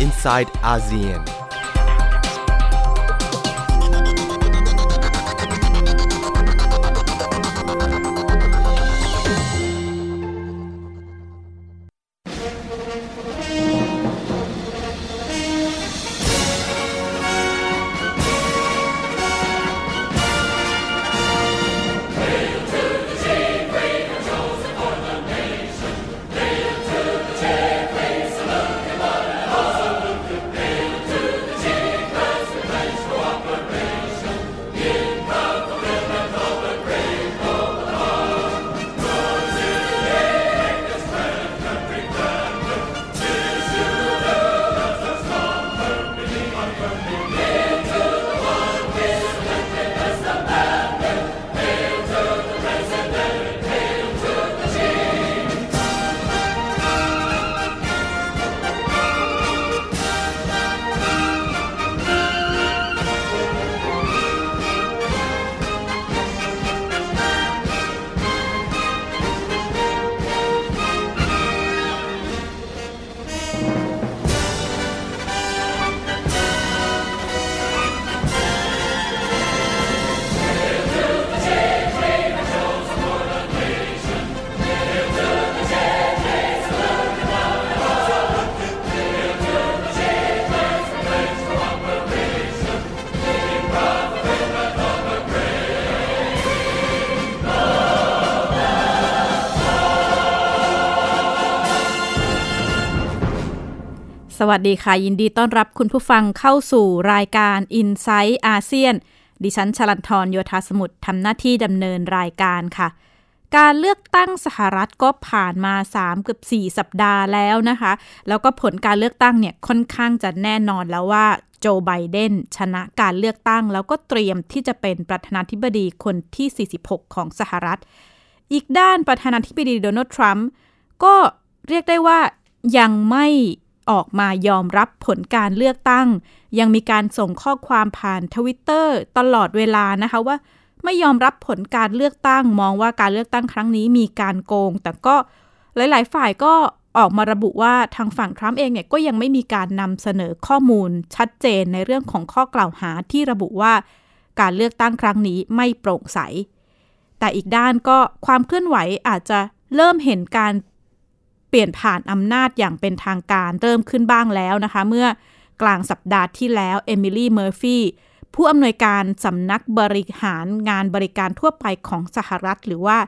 inside ASEAN. สวัสดีค่ะ ยินดีต้อนรับคุณผู้ฟังเข้าสู่รายการ i n s i ซต์อาเซียน ดิฉันชลันทรโยธาสมุทรทำหน้าที่ดำเนินรายการค่ะ การเลือกตั้งสหรัฐก็ผ่านมา 3 เกือบ 4 สัปดาห์แล้วนะคะ แล้วก็ผลการเลือกตั้งเนี่ยค่อนข้างจะแน่นอนแล้วว่าโจไบเดนชนะการเลือกตั้ง แล้วก็เตรียมที่จะเป็นประธานาธิบดีคนที่ 46 ของสหรัฐ อีกด้านประธานาธิบดีโดนัลด์ทรัมป์ก็เรียกได้ว่ายังไม่ ออกมายอมรับผลการเลือกตั้ง ยังมีการส่งข้อความผ่านทวิตเตอร์ตลอดเวลานะคะว่า ไม่ยอมรับผลการเลือกตั้ง มองว่าการเลือกตั้งครั้งนี้มีการโกง แต่ก็หลาย ๆ ฝ่ายก็ออกมาระบุว่าทางฝั่งทรัมป์เองเนี่ยก็ยังไม่มีการนำเสนอข้อมูลชัดเจนในเรื่องของข้อกล่าวหาที่ระบุว่าการเลือกตั้งครั้งนี้ไม่โปร่งใส แต่อีกด้านก็ความเคลื่อนไหวอาจจะเริ่มเห็นการ เปลี่ยนผ่านอำนาจอย่างเป็นทางการเริ่มขึ้นบ้างแล้วนะคะ เมื่อกลางสัปดาห์ที่แล้วเอมิลี่เมอร์ฟี่ผู้อำนวยการสำนักบริหารงานบริการทั่วไปของสหรัฐ หรือว่า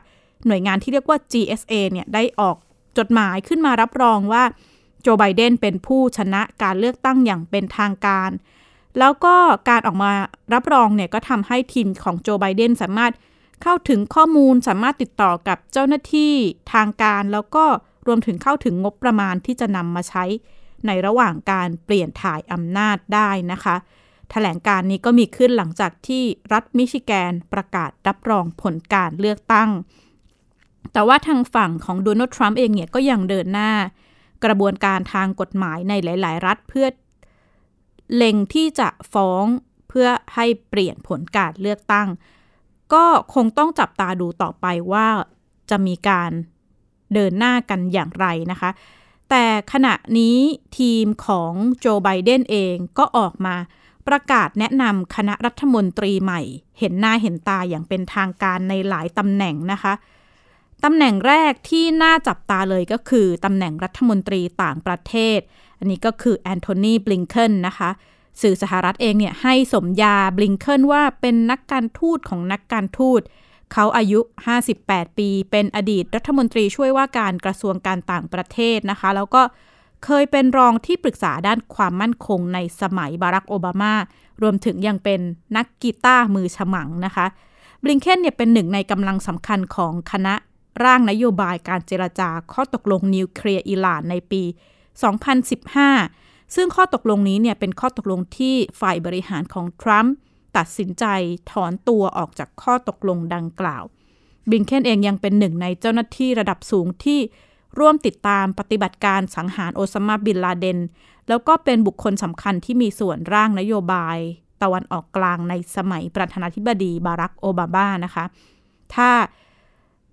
หน่วยงานที่เรียกว่า GSA เนี่ยได้ออกจดหมายขึ้นมารับรองว่าโจไบเดนเป็นผู้ชนะการเลือกตั้งอย่างเป็นทางการ แล้วก็การออกมารับรองเนี่ยก็ทำให้ทีมของโจไบเดนสามารถเข้าถึงข้อมูลสามารถติดต่อกับเจ้าหน้าที่ทางการแล้วก็ รวมถึงเข้าถึงงบประมาณที่จะนำมาใช้ในระหว่างการเปลี่ยนถ่ายอำนาจได้นะคะถแถลงการนี้ก็มีขึ้นหลังจากที่รัฐมิชิแกนประกาศรับรองผลการเลือกตั้ง แต่ว่าทางฝั่งของโดนัลด์ทรัมป์เองเนี่ยก็ยังเดินหน้ากระบวนการทางกฎหมายในหลาย ๆ รัฐเพื่อเล็งที่จะฟ้องเพื่อให้เปลี่ยนผลการเลือกตั้ง ก็คงต้องจับตาดูต่อไปว่าจะมีการ เดินหน้ากันอย่างไรนะคะ แต่ขณะนี้ทีมของโจไบเดนเองก็ออกมาประกาศแนะนำคณะรัฐมนตรีใหม่ เห็นหน้าเห็นตาอย่างเป็นทางการในหลายตำแหน่งนะคะตำแหน่งแรกที่น่าจับตาเลยก็คือตำแหน่งรัฐมนตรีต่างประเทศ อันนี้ก็คือแอนโทนีบลิงเคนนะคะ สื่อสหรัฐเองเนี่ยให้สมญาบลิงเคนว่าเป็นนักการทูตของนักการทูต เขาอายุ 58 ปี เป็นอดีตรัฐมนตรีช่วยว่าการกระทรวงการต่างประเทศนะคะ แล้วก็เคยเป็นรองที่ปรึกษาด้านความมั่นคงในสมัยบารักโอบามารวมถึงยังเป็นนักกีตาร์มือฉมังนะคะบลิงเคนเนี่ยเป็นหนึ่งในกำลังสำคัญของคณะร่างนโยบายการเจรจาข้อตกลงนิวเคลียร์อิหร่านในปี 2015 ซึ่งข้อตกลงนี้เนี่ยเป็นข้อตกลงที่ฝ่ายบริหารของทรัมป์ ตัดสินใจถอนตัวออกจากข้อตกลงดังกล่าว บิงเคนเองยังเป็นหนึ่งในเจ้าหน้าที่ระดับสูงที่ร่วมติดตามปฏิบัติการสังหารโอซามาบินลาเดน แล้วก็เป็นบุคคลสำคัญที่มีส่วนร่างนโยบาย ตะวันออกกลางในสมัยประธานาธิบดีบารักโอบามานะคะ ถ้า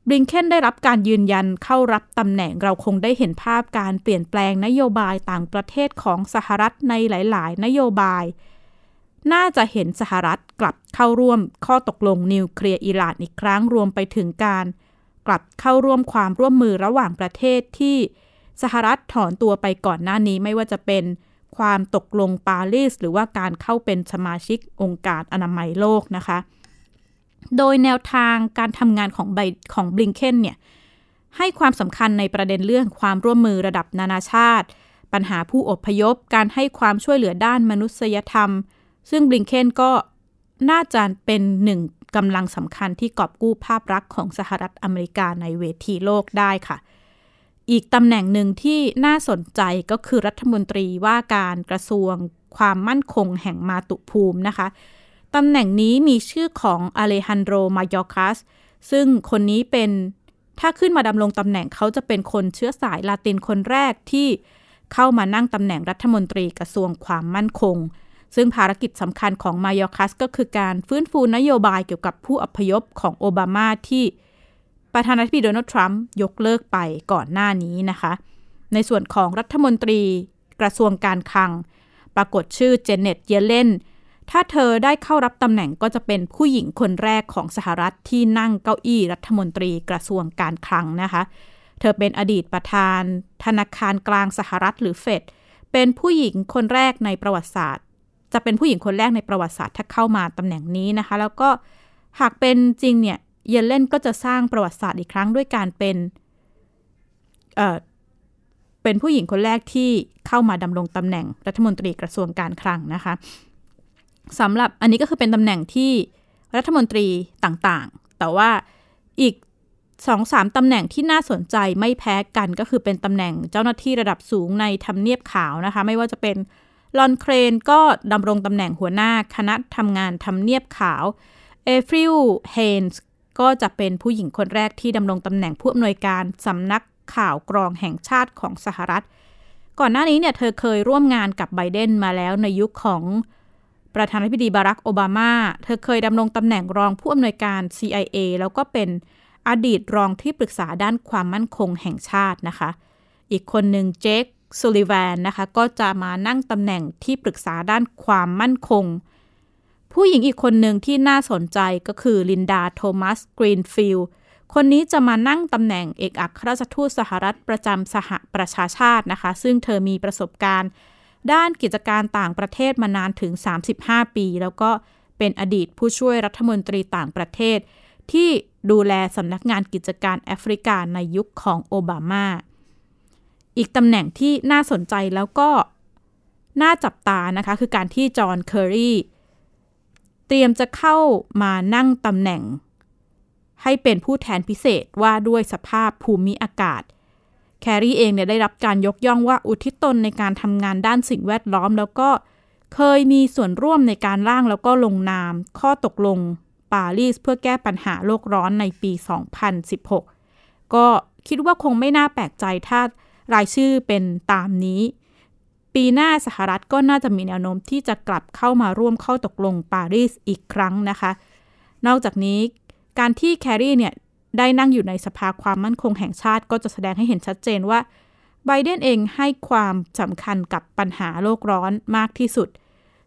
บริงเคนได้รับการยืนยันเข้ารับตำแหน่งเราคงได้เห็นภาพการเปลี่ยนแปลงนโยบายต่างประเทศของสหรัฐในหลาย ๆ นโยบาย น่าจะเห็นสหรัฐกลับเข้าร่วมข้อตกลงนิวเคลียร์อิหร่านอีกครั้งรวมไปถึงการ กลับเข้าร่วมความร่วมมือระหว่างประเทศที่สหรัฐถอนตัวไปก่อนหน้านี้ไม่ว่าจะเป็นความตกลงปารีสหรือว่าการเข้าเป็นสมาชิกองค์การอนามัยโลกนะคะ โดยแนวทางการทำงานของไบของบลิงเคนเนี่ยให้ความสำคัญในประเด็นเรื่องความร่วมมือระดับนานาชาติ ปัญหาผู้อพยพ การให้ความช่วยเหลือด้านมนุษยธรรม ซึ่งบลิงเคนก็น่าจะเป็นหนึ่งกำลังสำคัญที่กอบกู้ภาพลักษณ์ของสหรัฐอเมริกาในเวทีโลกได้ค่ะ อีกตำแหน่งหนึ่งที่น่าสนใจก็คือรัฐมนตรีว่าการกระทรวงความมั่นคงแห่งมาตุภูมินะคะ ตำแหน่งนี้มีชื่อของอเลฮันโดมายอคัส ซึ่งคนนี้เป็นถ้าขึ้นมาดำรงตำแหน่งเขาจะเป็นคนเชื้อสายลาตินคนแรกที่เข้ามานั่งตำแหน่งรัฐมนตรีกระทรวงความมั่นคง ซึ่งภารกิจสำคัญของมายอคัสก็คือการฟื้นฟูนโยบายเกี่ยวกับผู้อพยพของโอบามาที่ประธานาธิบดีโดนัลด์ทรัมป์ยกเลิกไปก่อนหน้านี้นะคะ ในส่วนของรัฐมนตรีกระทรวงการคลัง ปรากฏชื่อเจเน็ตเยเลนถ้าเธอได้เข้ารับตำแหน่งก็จะเป็นผู้หญิงคนแรกของสหรัฐที่นั่งเก้าอี้รัฐมนตรีกระทรวงการคลังนะคะ เธอเป็นอดีตประธาน ธนาคารกลางสหรัฐหรือเฟดเป็นผู้หญิงคนแรกในประวัติศาสตร์ จะเป็นผู้หญิงคนแรกในประวัติศาสตร์ถ้าเข้ามาตำแหน่งนี้นะคะ แล้วก็หากเป็นจริงเนี่ยเยเลนก็จะสร้างประวัติศาสตร์อีกครั้งด้วยการเป็นเอ่อเป็นผู้หญิงคนแรกที่เข้ามาดำรงตำแหน่งรัฐมนตรีกระทรวงการคลังนะคะสำหรับอันนี้ก็คือเป็นตำแหน่งที่รัฐมนตรีต่างๆ แต่ว่าอีกสองสามตำแหน่งที่น่าสนใจไม่แพ้กันก็คือเป็นตำแหน่งเจ้าหน้าที่ระดับสูงในทำเนียบขาวนะคะ ไม่ว่าจะเป็น ลอนเครนก็ดำรงตำแหน่งหัวหน้าคณะทำงานทำเนียบขาว เอฟริลเฮนส์ก็จะเป็นผู้หญิงคนแรกที่ดำรงตำแหน่งผู้อำนวยการสำนักข่าวกรองแห่งชาติของสหรัฐ ก่อนหน้านี้เนี่ยเธอเคยร่วมงานกับไบเดนมาแล้วในยุคของประธานาธิบดีบารักโอบามา เธอเคยดำรงตำแหน่งรองผู้อำนวยการ CIA แล้วก็เป็นอดีตรองที่ปรึกษาด้านความมั่นคงแห่งชาตินะคะ อีกคนหนึ่งเจค ซูลิแวนนะคะ ก็จะมานั่งตำแหน่งที่ปรึกษาด้านความมั่นคง ผู้หญิงอีกคนหนึ่งที่น่าสนใจก็คือลินดาโทมัสกรีนฟิลด์คนนี้จะมานั่งตำแหน่งเอกอัครราชทูตสหรัฐประจำสหประชาชาตินะคะ ซึ่งเธอมีประสบการณ์ ด้านกิจการต่างประเทศมานานถึง 35 ปี แล้วก็เป็นอดีตผู้ช่วยรัฐมนตรีต่างประเทศ ที่ดูแลสำนักงานกิจการแอฟริกาในยุคของโอบามา อีกตำแหน่งที่น่าสนใจแล้วก็น่าจับตานะคะ คือการที่จอห์นเคอรีเตรียมจะเข้ามานั่งตำแหน่ง ให้เป็นผู้แทนพิเศษว่าด้วยสภาพภูมิอากาศ เคอรีเองเนี่ยได้รับการยกย่องว่าอุทิศตนในการทำงานด้านสิ่งแวดล้อม แล้วก็เคยมีส่วนร่วมในการร่างแล้วก็ลงนาม ข้อตกลงปารีสเพื่อแก้ปัญหาโลกร้อนในปี 2016 ก็คิดว่าคงไม่น่าแปลกใจถ้า รายชื่อเป็นตามนี้ ปีหน้าสหรัฐก็น่าจะมีแนวโน้มที่จะกลับเข้ามาร่วมเข้าตกลงปารีสอีกครั้งนะคะ นอกจากนี้การที่แครีเนี่ยได้นั่งอยู่ในสภาความมั่นคงแห่งชาติก็จะแสดงให้เห็นชัดเจนว่าไบเดนเองให้ความสำคัญกับปัญหาโลกร้อนมากที่สุด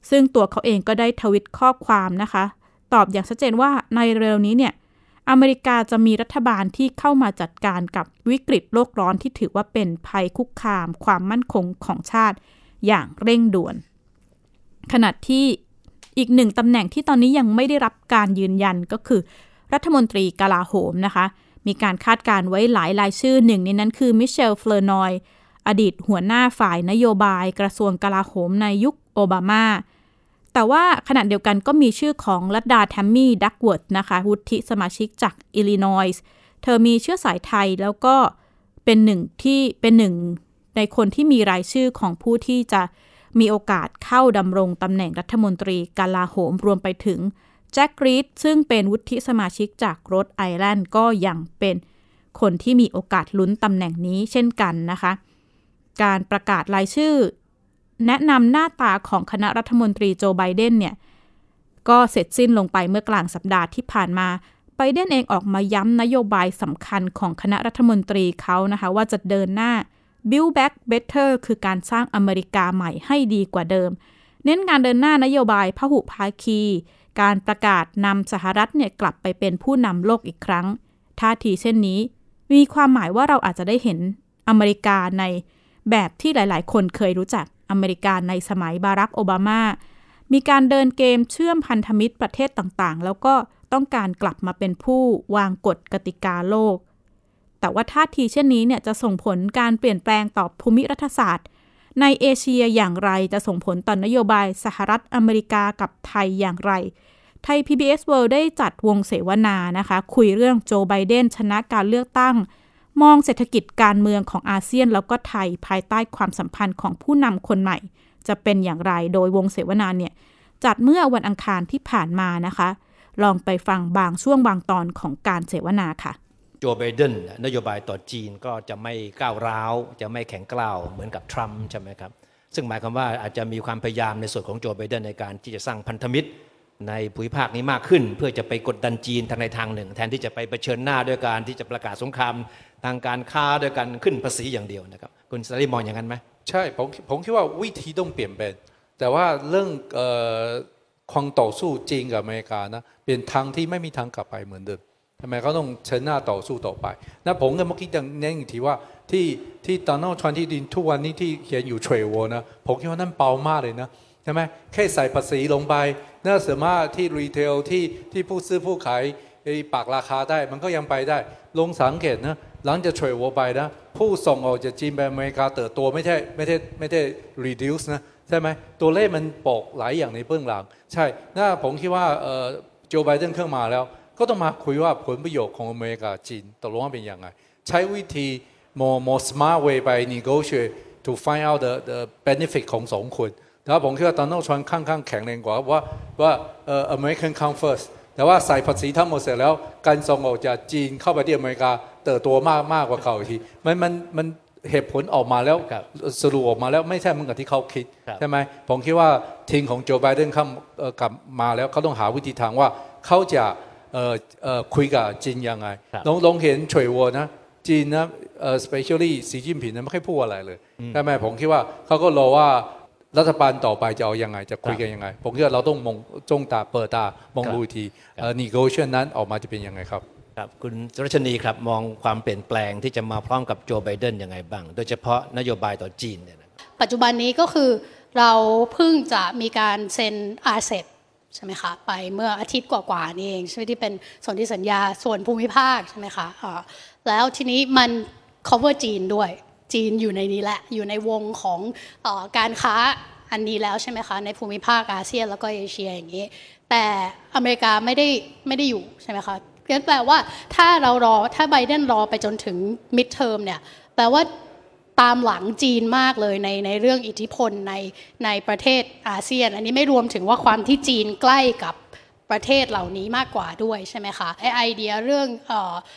ซึ่งตัวเขาเองก็ได้ทวิตข้อความนะคะ ตอบอย่างชัดเจนว่าในเร็วนี้เนี่ย อเมริกาจะมีรัฐบาลที่เข้ามาจัดการกับวิกฤตโลกร้อนที่ถือว่าเป็นภัยคุกคาม ความมั่นคงของชาติอย่างเร่งด่วน ขณะที่อีกหนึ่งตำแหน่งที่ตอนนี้ยังไม่ได้รับการยืนยันก็คือ รัฐมนตรีกลาโหมนะคะ มีการคาดการไว้หลายรายชื่อหนึ่งในนั้นคือมิเชลเฟลนอย อดีตหัวหน้าฝ่ายนโยบายกระทรวงกลาโหมในยุคโอบามา แต่ว่าขณะเดียวกันก็มีชื่อของลัดดาแทมมี่ดักเวิร์ธนะคะวุฒิสมาชิกจากอิลลินอยส์เธอมีเชื้อสายไทยแล้วก็เป็นหนึ่งที่เป็นหนึ่งในคนที่มีรายชื่อของผู้ที่จะมีโอกาสเข้าดำรงตำแหน่งรัฐมนตรีกาลาโหมรวมไปถึงแจ็ครีดซึ่งเป็นวุฒิสมาชิกจากโรดไอแลนด์ก็ยังเป็นคนที่มีโอกาสลุ้นตำแหน่งนี้เช่นกันนะคะ การประกาศรายชื่อ แนะนำหน้าตาของคณะรัฐมนตรีโจไบเดนเนี่ย ก็เสร็จสิ้นลงไปเมื่อกลางสัปดาห์ที่ผ่านมาไบเดนเองออกมาย้ำนโยบายสำคัญของคณะรัฐมนตรีเขานะคะ ว่าจะเดินหน้า Build Back Better คือการสร้างอเมริกาใหม่ให้ดีกว่าเดิม เน้นการเดินหน้านโยบายพหุภาคี การประกาศนำสหรัฐเนี่ยกลับไปเป็นผู้นำโลกอีกครั้ง ท่าทีเช่นนี้ มีความหมายว่าเราอาจจะได้เห็นอเมริกาในแบบที่หลาย ๆ คนเคยรู้จัก อเมริกาในสมัยบารักโอบามา มีการเดินเกมเชื่อมพันธมิตรประเทศต่างๆ แล้วก็ต้องการกลับมาเป็นผู้วางกฎกติกาโลก แต่ว่าท่าทีเช่นนี้เนี่ยจะส่งผลการเปลี่ยนแปลงต่อภูมิรัฐศาสตร์ ในเอเชียอย่างไรจะส่งผลต่อนนโยบายสหรัฐอเมริกากับไทยอย่างไรไทย PBS World ได้จัดวงเสวนานะคะ คุยเรื่องโจไบเดนชนะการเลือกตั้ง มองเศรษฐกิจการเมืองของอาเซียนแล้วก็ไทยภายใต้ความสัมพันธ์ของผู้นำคนใหม่ จะเป็นอย่างไรโดยวงเสวนาเนี่ยจัดเมื่อวันอังคารที่ผ่านมานะคะ ลองไปฟังบางช่วงบางตอนของการเสวนาค่ะโจไบเดนนโยบายต่อจีนก็จะไม่ก้าวร้าว จะไม่แข็งกร้าวเหมือนกับทรัมป์ใช่ไหมครับ ซึ่งหมายความว่าอาจจะมีความพยายามในส่วนของโจไบเดนในการที่จะสร้างพันธมิตร ในภูมิภาคนี้มากขึ้น เพื่อจะไปกดดันจีนทางในทางหนึ่ง แทนที่จะไปเผชิญหน้าด้วยการที่จะประกาศสงคราม ทางการค้าด้วยการขึ้นภาษีอย่างเดียวนะครับคุณสรีมองอย่างนั้นไหมใช่ผมผมคิดว่าวิธีต้องเปลี่ยนเป็นแต่ว่าเรื่องออความต่อสู้จีนกับอเมริกานะเป็นทางที่ไม่มีทางกลับไปเหมือนเดิมทำไมเขาต้องเชิญหน้าต่อสู้ต่อไปนะผมก็เมื่อกี้ยังเน้นอีกทีว่าที่ที่ตอนนอกทวนที่ดินทุกวันนี้ที่เขียนอยู่เทรวนะผมคิดว่านั่นเบามากเลยนะใช่ไหมแค่ใส่ภาษีลงไปน่าสามารถที่รีเทลที่ที่ผู้ซื้อผู้ขายไอ้ปากราคาได้ มันก็ยังไปได้ ลงสังเกตนะ หลังจากเทรดวอไปนะ ผู้ส่งออกจากจีนไปอเมริกาเติบโตไม่ใช่ไม่ใช่ไม่ได้ reduce นะ ใช่ไหมตัวเลขมันบอกหลายอย่างในเบื้องหลัง ใช่น่าผมคิดว่าเอ่อโจไบเดนเข้ามาแล้ว ก็ต้องมาคุยว่าผลประโยชน์ของอเมริกาจีนตกลงว่าเป็นยังไง ใช้วิธี more more smart way ไป negotiate to find out the the benefit ของสองคนแต่ว่าผมคิดว่าตอนนั้นชวนข้างๆแข็งแรงกว่าว่าว่าเอ่อ American come first แต่ว่าใส่ภาษีทั้งหมดเสร็จแล้วการส่งออกจากจีนเข้าไปที่อเมริกา เติบโตมากมากกว่าเขาอีกทีมันมันมันเหตุผลออกมาแล้วครับสรุปออกมาแล้วไม่ใช่เหมือนกับที่เขาคิดครับใช่ไหมผมคิดว่าทีมของโจไบเดนเข้าเอ่อกลับมาแล้วเขาต้องหาวิธีทางว่าเขาจะเอ่อเอ่อคุยกับจีนยังไงครับลองลองเห็นเฉยวัวนะจีนนะเอ่อ especially สีจิ้นผิงนะไม่ค่อยพูดอะไรเลยใช่ไหมผมคิดว่าเขาก็รอว่ารัฐบาลต่อไปจะเอายังไง จะคุยกันยังไง ผมคิดว่าเราต้องมองจ้องตาเปิดตามองดูอีกทีเอ่อ negotiation นั้นออกมาจะเป็นยังไงครับ ครับคุณรัชนีครับมองความเปลี่ยนแปลงที่จะมาพร้อมกับโจไบเดนยังไงบ้าง โดยเฉพาะนโยบายต่อจีนเนี่ยนะปัจจุบันนี้ก็คือเราเพิ่งจะมีการเซ็นอาเซใช่ไหมคะไปเมื่ออาทิตย์กว่าๆนี่เองใช่ไหมที่เป็นส่วนธิสัญญาส่วนภูมิภาคใช่ไหมคะอ่าแล้วทีนี้มัน cover จีนด้วย จีนอยู่ในนี้แหละ อยู่ในวงของอการค้าอันนี้แล้วใช่ไหมคะในภูมิภาคอาเซียนแล้วก็เอเชียอย่างนี้ แต่อเมริกาไม่ได้ไม่ได้อยู่ใช่ไหมคะ งั้นแปลว่าถ้าเรารอถ้าไบเดนรอไปจนถึงมิดเทอมเนี่ยแปลว่าตามหลังจีนมากเลยในในเรื่องอิทธิพลในในประเทศอาเซียน อันนี้ไม่รวมถึงว่าความที่จีนใกล้กับ ประเทศเหล่านี้มากกว่าด้วยใช่ไหมคะไอไอเดียเรื่อง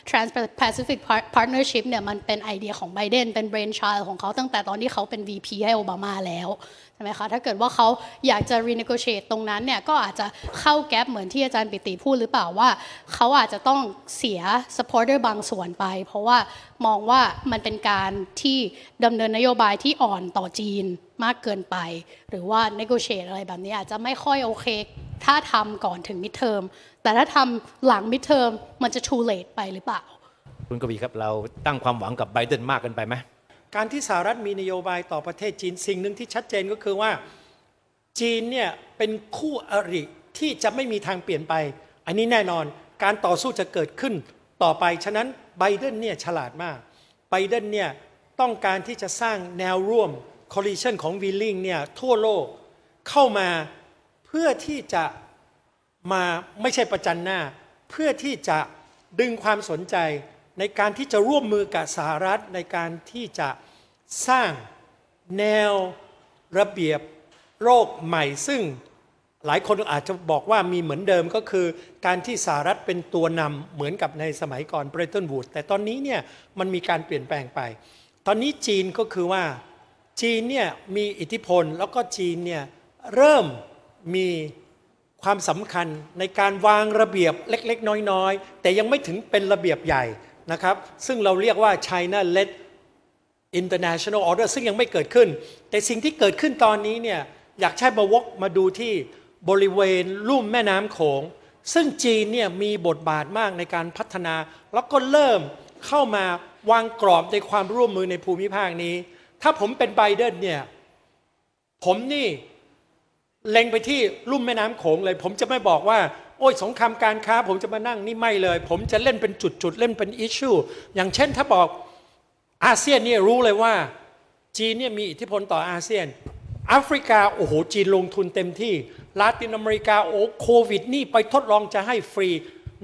Trans-Pacific Par- Partnership เนี่ยมันเป็นไอเดียของไบเดนเป็น brainchild ของเขาตั้งแต่ตอนที่เขาเป็น VP ให้โอบามาแล้วใช่ไหมคะถ้าเกิดว่าเขาอยากจะ renegotiate ตรงนั้นเนี่ยก็อาจจะเข้าแกลบเหมือนที่อาจารย์ปิติพูดหรือเปล่าว่า เขาอาจจะต้องเสีย supporter บางส่วนไป เพราะว่ามองว่ามันเป็นการที่ดำเนินนโยบายที่อ่อนต่อจีนมากเกินไป หรือว่า negotiate อะไรแบบนี้อาจจะไม่ค่อยโอเค ถ้าทำก่อนถึง mid term แต่ถ้าทำหลัง mid term มันจะ too late ไปหรือเปล่า คุณกวีครับเราตั้งความหวังกับไบเดนมากเกินไปไหมการที่สหรัฐมีนโยบายต่อประเทศจีนสิ่งหนึ่งที่ชัดเจนก็คือว่า จีนเนี่ยเป็นคู่อริที่จะไม่มีทางเปลี่ยนไป อันนี้แน่นอนการต่อสู้จะเกิดขึ้นต่อไป ฉะนั้นไบเดนเนี่ยฉลาดมากไบเดนเนี่ยต้องการที่จะสร้างแนวร่วม coalition ของวิลลิงเนี่ยทั่วโลกเข้ามาเพื่อที่จะมาไม่ใช่ประจันหน้า เพื่อที่จะดึงความสนใจในการที่จะร่วมมือกับสหรัฐในการที่จะสร้างแนวระเบียบโรคใหม่ ซึ่งหลายคนอาจจะบอกว่ามีเหมือนเดิมก็คือ การที่สหรัฐเป็นตัวนำเหมือนกับในสมัยก่อนเบรตันวูดแต่ตอนนี้เนี่ยมันมีการเปลี่ยนแปลงไป ตอนนี้จีนก็คือว่าจีนเนี่ยมีอิทธิพลแล้วก็จีนเนี่ยเริ่ม มีความสำคัญในการวางระเบียบเล็ก ๆ น้อย ๆ แต่ยังไม่ถึงเป็นระเบียบใหญ่นะครับ ซึ่งเราเรียกว่า China led international order ซึ่งยังไม่เกิดขึ้น แต่สิ่งที่เกิดขึ้นตอนนี้เนี่ยอยากใช้มาวกมาดูที่บริเวณลุ่มแม่น้ำโขง ซึ่งจีนเนี่ยมีบทบาทมากในการพัฒนา แล้วก็เริ่มเข้ามาวางกรอบในความร่วมมือในภูมิภาคนี้ ถ้าผมเป็นไบเดนเนี่ยผมนี่ เล็งไปที่ลุ่มแม่น้ำโขงเลย ผมจะไม่บอกว่า โอ้ยสงครามการค้า ผมจะมานั่งนี่ไม่เลย ผมจะเล่นเป็นจุดๆเล่นเป็นอิชชูอย่างเช่นถ้าบอกอาเซียนเนี่ยรู้เลยว่า จีนเนี่ยมีอิทธิพลต่ออาเซียนแอฟริกาโอ้โหจีนลงทุนเต็มที่ลาตินอเมริกาโอ้โควิด นี่ไปทดลองจะให้ฟรี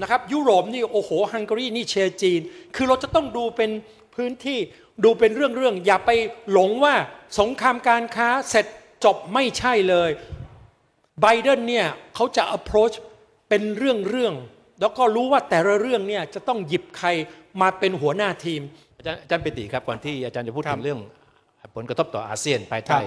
นะครับยุโรปนี่โอ้โหฮังการีนี่เชียร์จีน คือเราจะต้องดูเป็นพื้นที่ดูเป็นเรื่องๆอย่าไปหลงว่าสงครามการค้าเสร็จจบไม่ใช่เลย ไบเดนเนี่ยเขาจะ approach เป็นเรื่องๆแล้วก็รู้ว่าแต่ละเรื่องเนี่ยจะต้องหยิบใครมาเป็นหัวหน้าทีม อาจารย์อาจารย์ปิติครับก่อนที่อาจารย์จะพูดถึงเรื่องผลกระทบต่ออาเซียนภายใต้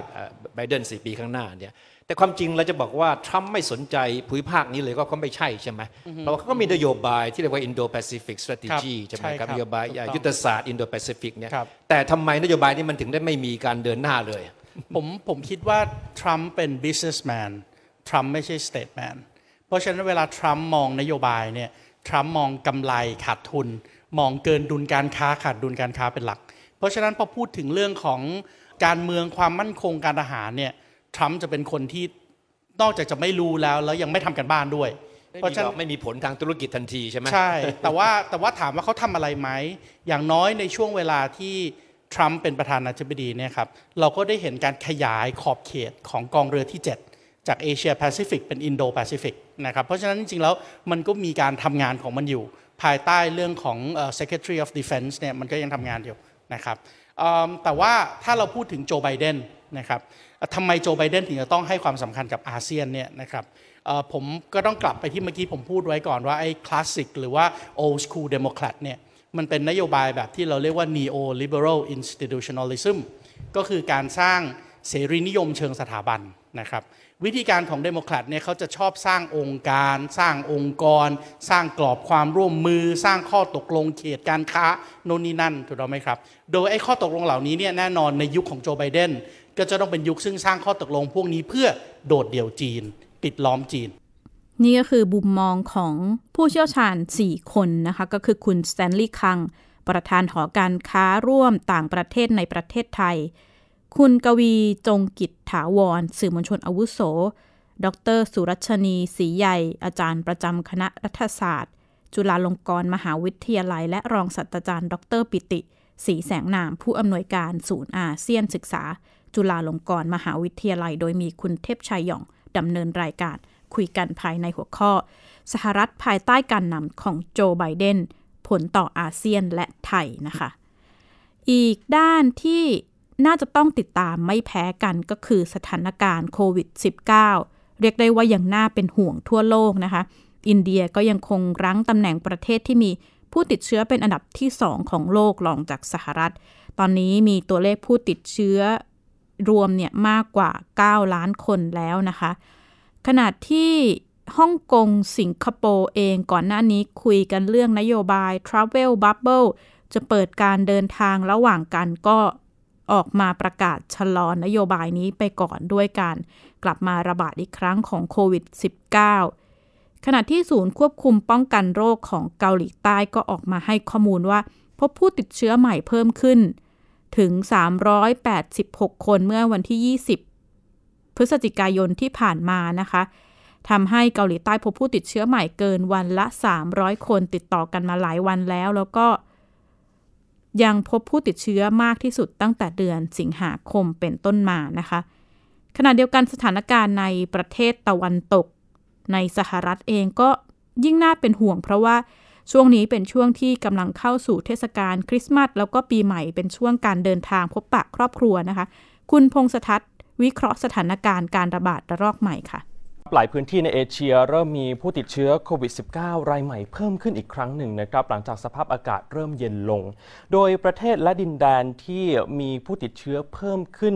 ไบเดนสี่ปีข้างหน้าเนี่ยแต่ความจริงเราจะบอกว่าทรัมป์ไม่สนใจภูมิภาคนี้เลยก็ก็ไม่ใช่ใช่ไหมเพราะว่าเขาก็มีนโยบายที่เรียกว่า Indo-Pacific Strategy ใช่ไหมครับนโยบายยุทธศาสตร์ Indo-Pacific เนี่ยแต่ทำไมนโยบายนี้มันถึงได้ไม่มีการเดินหน้าเลย ผมผมคิดว่าทรัมป์เป็น businessman ทรัมป์ไม่ใช่ statesman เพราะฉะนั้นเวลาทรัมป์มองนโยบายเนี่ยทรัมป์มองกำไรขาดทุน มองเกินดุลการค้าขาดดุลการค้าเป็นหลัก เพราะฉะนั้นพอพูดถึงเรื่องของการเมืองความมั่นคงการทหารเนี่ยทรัมป์จะเป็นคนที่นอกจากจะไม่รู้แล้วแล้วยังไม่ทำกันบ้านด้วย เพราะฉะนั้นไม่มีผลทางธุรกิจทันทีใช่ไหมใช่ แต่ว่าแต่ว่าถามว่าเขาทำอะไรไหมอย่างน้อยในช่วงเวลาที่ทรัมป์เป็นประธานาธิบดีเนี่ยครับเราก็ได้เห็นการขยายขอบเขตของกองเรือที่ 7 จากเอเชียแปซิฟิกเป็นอินโดแปซิฟิกนะครับเพราะฉะนั้นจริงๆแล้วมันก็มีการทำงานของมันอยู่ ภายใต้เรื่องของ Secretary of Defense เนี่ยมันก็ยังทำงานอยู่นะครับแต่ว่าถ้าเราพูดถึงโจไบเดนนะครับทำไมโจไบเดนถึงจะต้องให้ความสำคัญกับอาเซียนเนี่ยนะครับผมก็ต้องกลับไปที่เมื่อกี้ผมพูดไว้ก่อนว่าไอ้คลาสสิกหรือว่า old school democrat เนี่ยมันเป็นนโยบายแบบที่เราเรียกว่า neo liberal institutionalism ก็คือการสร้างเสรีนิยมเชิงสถาบันนะครับ วิธีการของเดโมแครตเนี่ยเขาจะชอบสร้างองค์การ สร้างองค์กร สร้างกรอบความร่วมมือ สร้างข้อตกลงเขตการค้าโน่นนี่นั่นถูกต้องไหมครับ โดยไอ้ข้อตกลงเหล่านี้เนี่ยแน่นอนในยุคของโจไบเดนก็จะต้องเป็นยุคซึ่งสร้างข้อตกลงพวกนี้เพื่อโดดเดี่ยวจีน ปิดล้อมจีน นี่ก็คือบุมมองของผู้เชี่ยวชาญ 4 คนนะคะ ก็คือคุณสแตนลีย์คัง ประธานหอการค้าร่วมต่างประเทศในประเทศไทย คุณกวีจงกิจถาวร สื่อมวลชนอาวุโส ดร สุรัชนีศรีใหญ่ อาจารย์ประจำคณะรัฐศาสตร์ จุฬาลงกรณ์มหาวิทยาลัย และรองศาสตราจารย์ ดร ปิติศรีแสงนาม ผู้อำนวยการศูนย์อาเซียนศึกษา จุฬาลงกรณ์มหาวิทยาลัย โดยมีคุณเทพชัยหยองดำเนินรายการคุยกันภายในหัวข้อ สหรัฐภายใต้การนำของโจไบเดนผลต่ออาเซียนและไทยนะคะ อีกด้านที่ น่าจะต้องติดตามไม่แพ้กันก็คือสถานการณ์โควิด -19 เรียกได้ว่ายังน่าเป็นห่วงทั่วโลกนะคะ อินเดียก็ยังคงรั้งตำแหน่งประเทศที่มีผู้ติดเชื้อเป็นอันดับที่ 2 ของโลกรองจากสหรัฐ ตอนนี้มีตัวเลขผู้ติดเชื้อรวมเนี่ยมากกว่า 9 ล้านคนแล้วนะคะ ขณะที่ฮ่องกงสิงคโปร์เองก่อนหน้านี้คุยกันเรื่องนโยบาย Travel Bubble จะเปิดการเดินทางระหว่างกันก็ ออกมาประกาศชะลอนโยบายนี้ไปก่อนด้วยการกลับมาระบาดอีกครั้งของโควิด -19 ขณะที่ศูนย์ควบคุมป้องกันโรคของเกาหลีใต้ก็ออกมาให้ข้อมูลว่า พบผู้ติดเชื้อใหม่เพิ่มขึ้น ถึง 386 คนเมื่อวันที่ 20 พฤศจิกายนที่ผ่านมานะคะทำให้เกาหลีใต้พบผู้ติดเชื้อใหม่เกินวันละ 300 คนติดต่อกันมาหลายวันแล้ว แล้วก็ ยังพบผู้ติดเชื้อมากที่สุดตั้งแต่เดือนสิงหาคมเป็นต้นมานะคะ ขณะเดียวกันสถานการณ์ในประเทศตะวันตก ในสหรัฐเองก็ยิ่งน่าเป็นห่วงเพราะว่าช่วงนี้เป็นช่วงที่กำลังเข้าสู่เทศกาลคริสต์มาสแล้วก็ปีใหม่เป็นช่วงการเดินทางพบปะครอบครัวนะคะ คุณพงษทัศน์วิเคราะห์สถานการณ์การระบาดระลอกใหม่ค่ะ หลายพื้นที่ในเอเชีย เริ่มมีผู้ติดเชื้อโควิด -19 รายใหม่เพิ่มขึ้นอีกครั้งหนึ่งนะครับหลังจากสภาพอากาศเริ่มเย็นลง โดยประเทศและดินแดนที่มีผู้ติดเชื้อเพิ่มขึ้น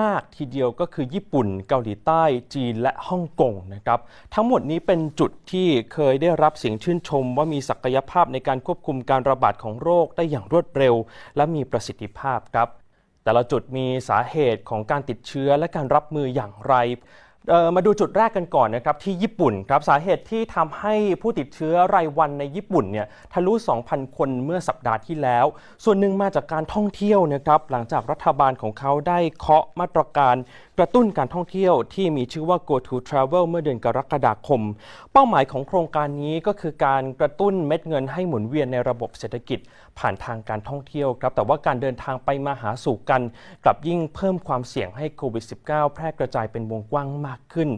มากทีเดียวก็คือญี่ปุ่น เกาหลีใต้ จีนและฮ่องกงนะครับทั้งหมดนี้เป็นจุดที่เคยได้รับเสียงชื่นชม ว่ามีศักยภาพในการควบคุมการระบาดของโรคได้อย่างรวดเร็ว และมีประสิทธิภาพครับแต่ละจุดมีสาเหตุของการติดเชื้อและการรับมืออย่างไร มาดูจุดแรกกันก่อนนะครับที่ญี่ปุ่นครับสาเหตุที่ทำให้ผู้ติดเชื้อรายวันในญี่ปุ่นเนี่ยทะลุ 2,000 คนเมื่อสัปดาห์ที่แล้ว ส่วนหนึ่งมาจากการท่องเที่ยวนะครับหลังจากรัฐบาลของเขาได้เคาะมาตรการ กระตุ้นการท่องเที่ยวที่มีชื่อว่า Go to Travel เมื่อเดือนกรกฎาคม เป้าหมายของโครงการนี้ก็คือการกระตุ้นเม็ดเงินให้หมุนเวียนในระบบเศรษฐกิจ ผ่านทางการท่องเที่ยวครับแต่ว่าการเดินทางไปมาหาสู่กัน กลับยิ่งเพิ่มความเสี่ยงให้โควิด -19 แพร่กระจายเป็นวงกว้างมากขึ้น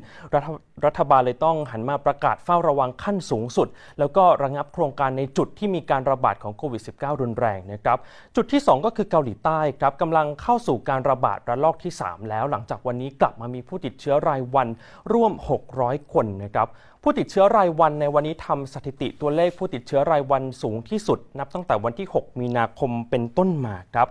รัฐบาลเลยต้องหันมาประกาศเฝ้าระวังขั้นสูงสุด แล้วก็ระงับโครงการในจุดที่มีการระบาดของโควิด -19 รุนแรงนะครับจุดที่ 2 ก็คือเกาหลีใต้ครับกำลังเข้าสู่การระบาดระลอกที่ 3 แล้วหลังจากวันนี้กลับมามีผู้ติดเชื้อรายวันร่วม 600 คนนะครับผู้ติดเชื้อรายวันในวันนี้ทำสถิติตัวเลขผู้ติดเชื้อรายวันสูงที่สุด นับตั้งแต่วันที่ 6 มีนาคมเป็นต้นมาครับ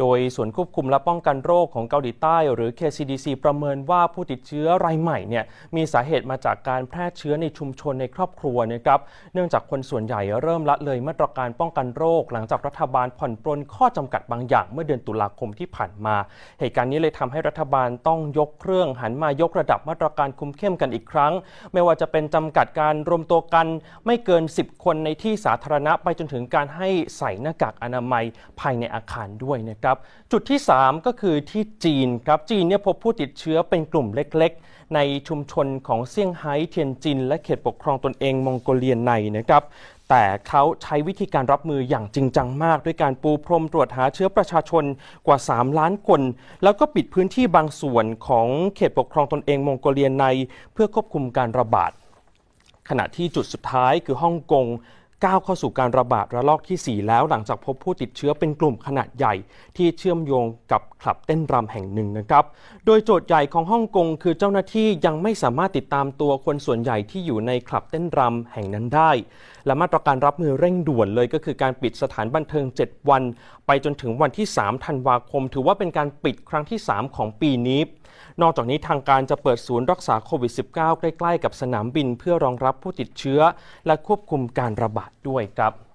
โดยส่วนควบคุมและป้องกันโรคของเกาหลีใต้ หรือ KCDC ประเมินว่าผู้ติดเชื้อรายใหม่เนี่ยมีสาเหตุมาจากการแพร่เชื้อในชุมชนในครอบครัวนะครับ เนื่องจากคนส่วนใหญ่เริ่มละเลยมาตรการป้องกันโรค หลังจากรัฐบาลผ่อนปรนข้อจำกัดบางอย่างเมื่อเดือนตุลาคมที่ผ่านมา เหตุการณ์นี้เลยทำให้รัฐบาลต้องยกเครื่องหันมายกระดับมาตรการคุมเข้มกันอีกครั้ง ไม่ว่าจะเป็นจำกัดการรวมตัวกันไม่เกิน 10 คนในที่สาธารณะไปจนถึงการให้ใส่หน้ากากอนามัยภายในอาคารด้วยนะครับจุดที่ 3 ก็คือที่จีนครับจีนเนี่ยพบผู้ติดเชื้อเป็นกลุ่มเล็กๆ ในชุมชนของเซี่ยงไฮ้เทียนจิน และเขตปกครองตนเองมองโกเลียนในนะครับแต่เขาใช้วิธีการรับมืออย่างจริงจังมาก ด้วยการปูพรมตรวจหาเชื้อประชาชนกว่า 3 ล้านคน แล้วก็ปิดพื้นที่บางส่วนของเขตปกครองตนเองมองโกเลียนใน เพื่อควบคุมการระบาดขณะที่จุดสุดท้ายคือฮ่องกง ก้าวเข้าสู่การระบาดระลอกที่ 4 แล้วหลังจากพบผู้ติดเชื้อเป็นกลุ่มขนาดใหญ่ ที่เชื่อมโยงกับคลับเต้นรำแห่งหนึ่งนะครับ โดยโจทย์ใหญ่ของฮ่องกงคือเจ้าหน้าที่ยังไม่สามารถติดตามตัวคนส่วนใหญ่ที่อยู่ในคลับเต้นรำแห่งนั้นได้ และมาตรการรับมือเร่งด่วนเลยก็คือการปิดสถานบันเทิง 7 วัน ไปจนถึงวันที่ 3 ธันวาคม ถือว่าเป็นการปิดครั้งที่ 3 ของปีนี้ นอกจากนี้ทางการจะเปิดศูนย์รักษาโควิด -19 ใกล้ ๆ กับสนามบิน เพื่อรองรับผู้ติดเชื้อ และควบคุมการระบาดด้วยครับ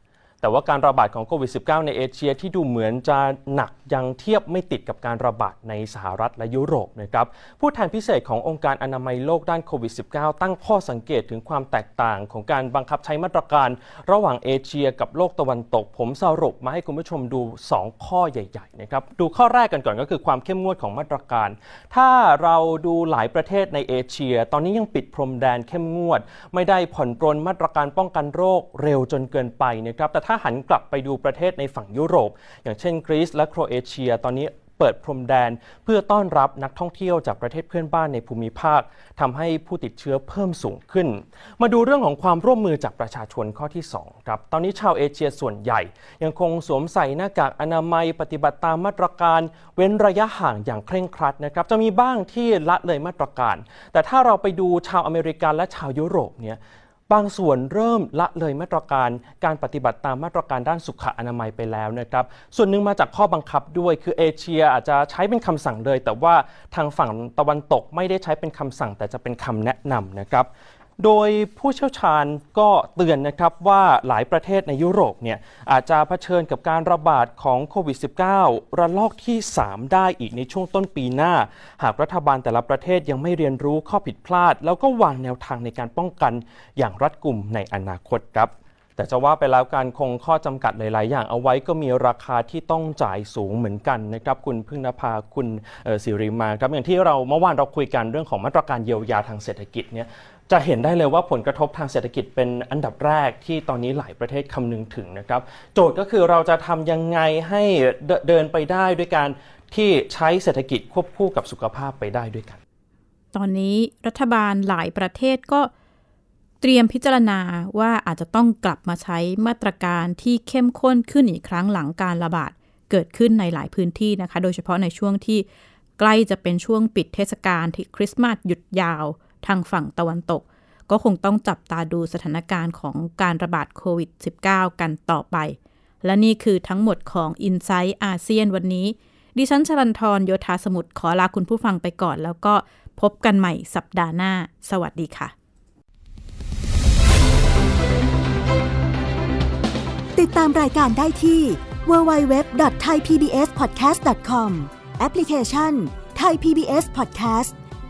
แต่ว่าการระบาดของโควิด -19 ในเอเชียที่ดูเหมือนจะหนักยังเทียบไม่ติดกับการระบาดในสหรัฐและยุโรปนะครับผู้แทนพิเศษขององค์การอนามัยโลกด้านโควิด -19 ตั้งข้อสังเกตถึงความแตกต่างของการบังคับใช้มาตรการ ระหว่างเอเชียกับโลกตะวันตก ผมสรุปมาให้คุณผู้ชมดู 2 ข้อใหญ่ๆนะครับดูข้อแรกกันก่อนก็คือความเข้มงวดของมาตรการ ถ้าเราดูหลายประเทศในเอเชีย ตอนนี้ยังปิดพรมแดนเข้มงวด ไม่ได้ผ่อนปรนมาตรการป้องกันโรคเร็วจนเกินไปนะครับแต่ถ้าหันกลับไปดูประเทศในฝั่งยุโรป อย่างเช่นกรีซและโครเอเชีย ตอนนี้เปิดพรมแดนเพื่อต้อนรับนักท่องเที่ยวจากประเทศเพื่อนบ้านในภูมิภาคทำให้ผู้ติดเชื้อเพิ่มสูงขึ้น มาดูเรื่องของความร่วมมือจากประชาชนข้อที่ 2 ครับ ตอนนี้ชาวเอเชียส่วนใหญ่ ยังคงสวมใส่หน้ากากอนามัยปฏิบัติตามมาตรการ เว้นระยะห่างอย่างเคร่งครัดนะครับจะมีบ้างที่ละเลยมาตรการ แต่ถ้าเราไปดูชาวอเมริกันและชาวยุโรปเนี่ย บางส่วนเริ่มละเลยมาตรการการปฏิบัติตามมาตรการด้านสุขอนามัยไปแล้วนะครับ ส่วนหนึ่งมาจากข้อบังคับด้วยคือเอเชียอาจจะใช้เป็นคำสั่งเลย แต่ว่าทางฝั่งตะวันตกไม่ได้ใช้เป็นคำสั่ง แต่จะเป็นคำแนะนำนะครับ โดยผู้เชี่ยวชาญก็เตือนนะครับว่าหลายประเทศในยุโรปเนี่ยอาจจะเผชิญกับการระบาดของโควิด -19 ระลอกที่ 3 ได้อีกในช่วงต้นปีหน้า หากรัฐบาลแต่ละประเทศยังไม่เรียนรู้ข้อผิดพลาด แล้วก็วางแนวทางในการป้องกันอย่างรัดกุมในอนาคตครับแต่จะว่าไปแล้วการคงข้อจำกัดหลาย ๆ อย่างเอาไว้ก็มีราคาที่ต้องจ่ายสูงเหมือนกันนะครับ คุณพึ่งนภาคุณสิริมาครับอย่างที่เราเมื่อวานเราคุยกันเรื่องของมาตรการเยียวยาทางเศรษฐกิจเนี่ย จะเห็นได้เลยว่าผลกระทบทางเศรษฐกิจเป็นอันดับแรกที่ตอนนี้หลายประเทศคำนึงถึงนะครับ โจทย์ก็คือเราจะทำยังไงให้เดินไปได้ด้วยการที่ใช้เศรษฐกิจควบคู่กับสุขภาพไปได้ด้วยกัน ตอนนี้รัฐบาลหลายประเทศก็เตรียมพิจารณาว่าอาจจะต้องกลับมาใช้มาตรการที่เข้มข้นขึ้นอีกครั้งหลังการระบาดเกิดขึ้นในหลายพื้นที่นะคะ โดยเฉพาะในช่วงที่ใกล้จะเป็นช่วงปิดเทศกาลที่คริสต์มาสหยุดยาว ทางฝั่งตะวันตก ก็คงต้องจับตาดูสถานการณ์ของการระบาดโควิด -19 กันต่อไป และนี่คือทั้งหมดของ i n s i ซต์อาเซียนวันนี้ ดิฉันชลันทรโยธาสมุทรขอลาคุณผู้ฟังไปก่อน แล้วก็พบกันใหม่สัปดาห์หน้า สวัสดีค่ะ ติดตามรายการได้ที่ www.thaipbspodcast.com แอปพลิเคชัน Thai PBS Podcast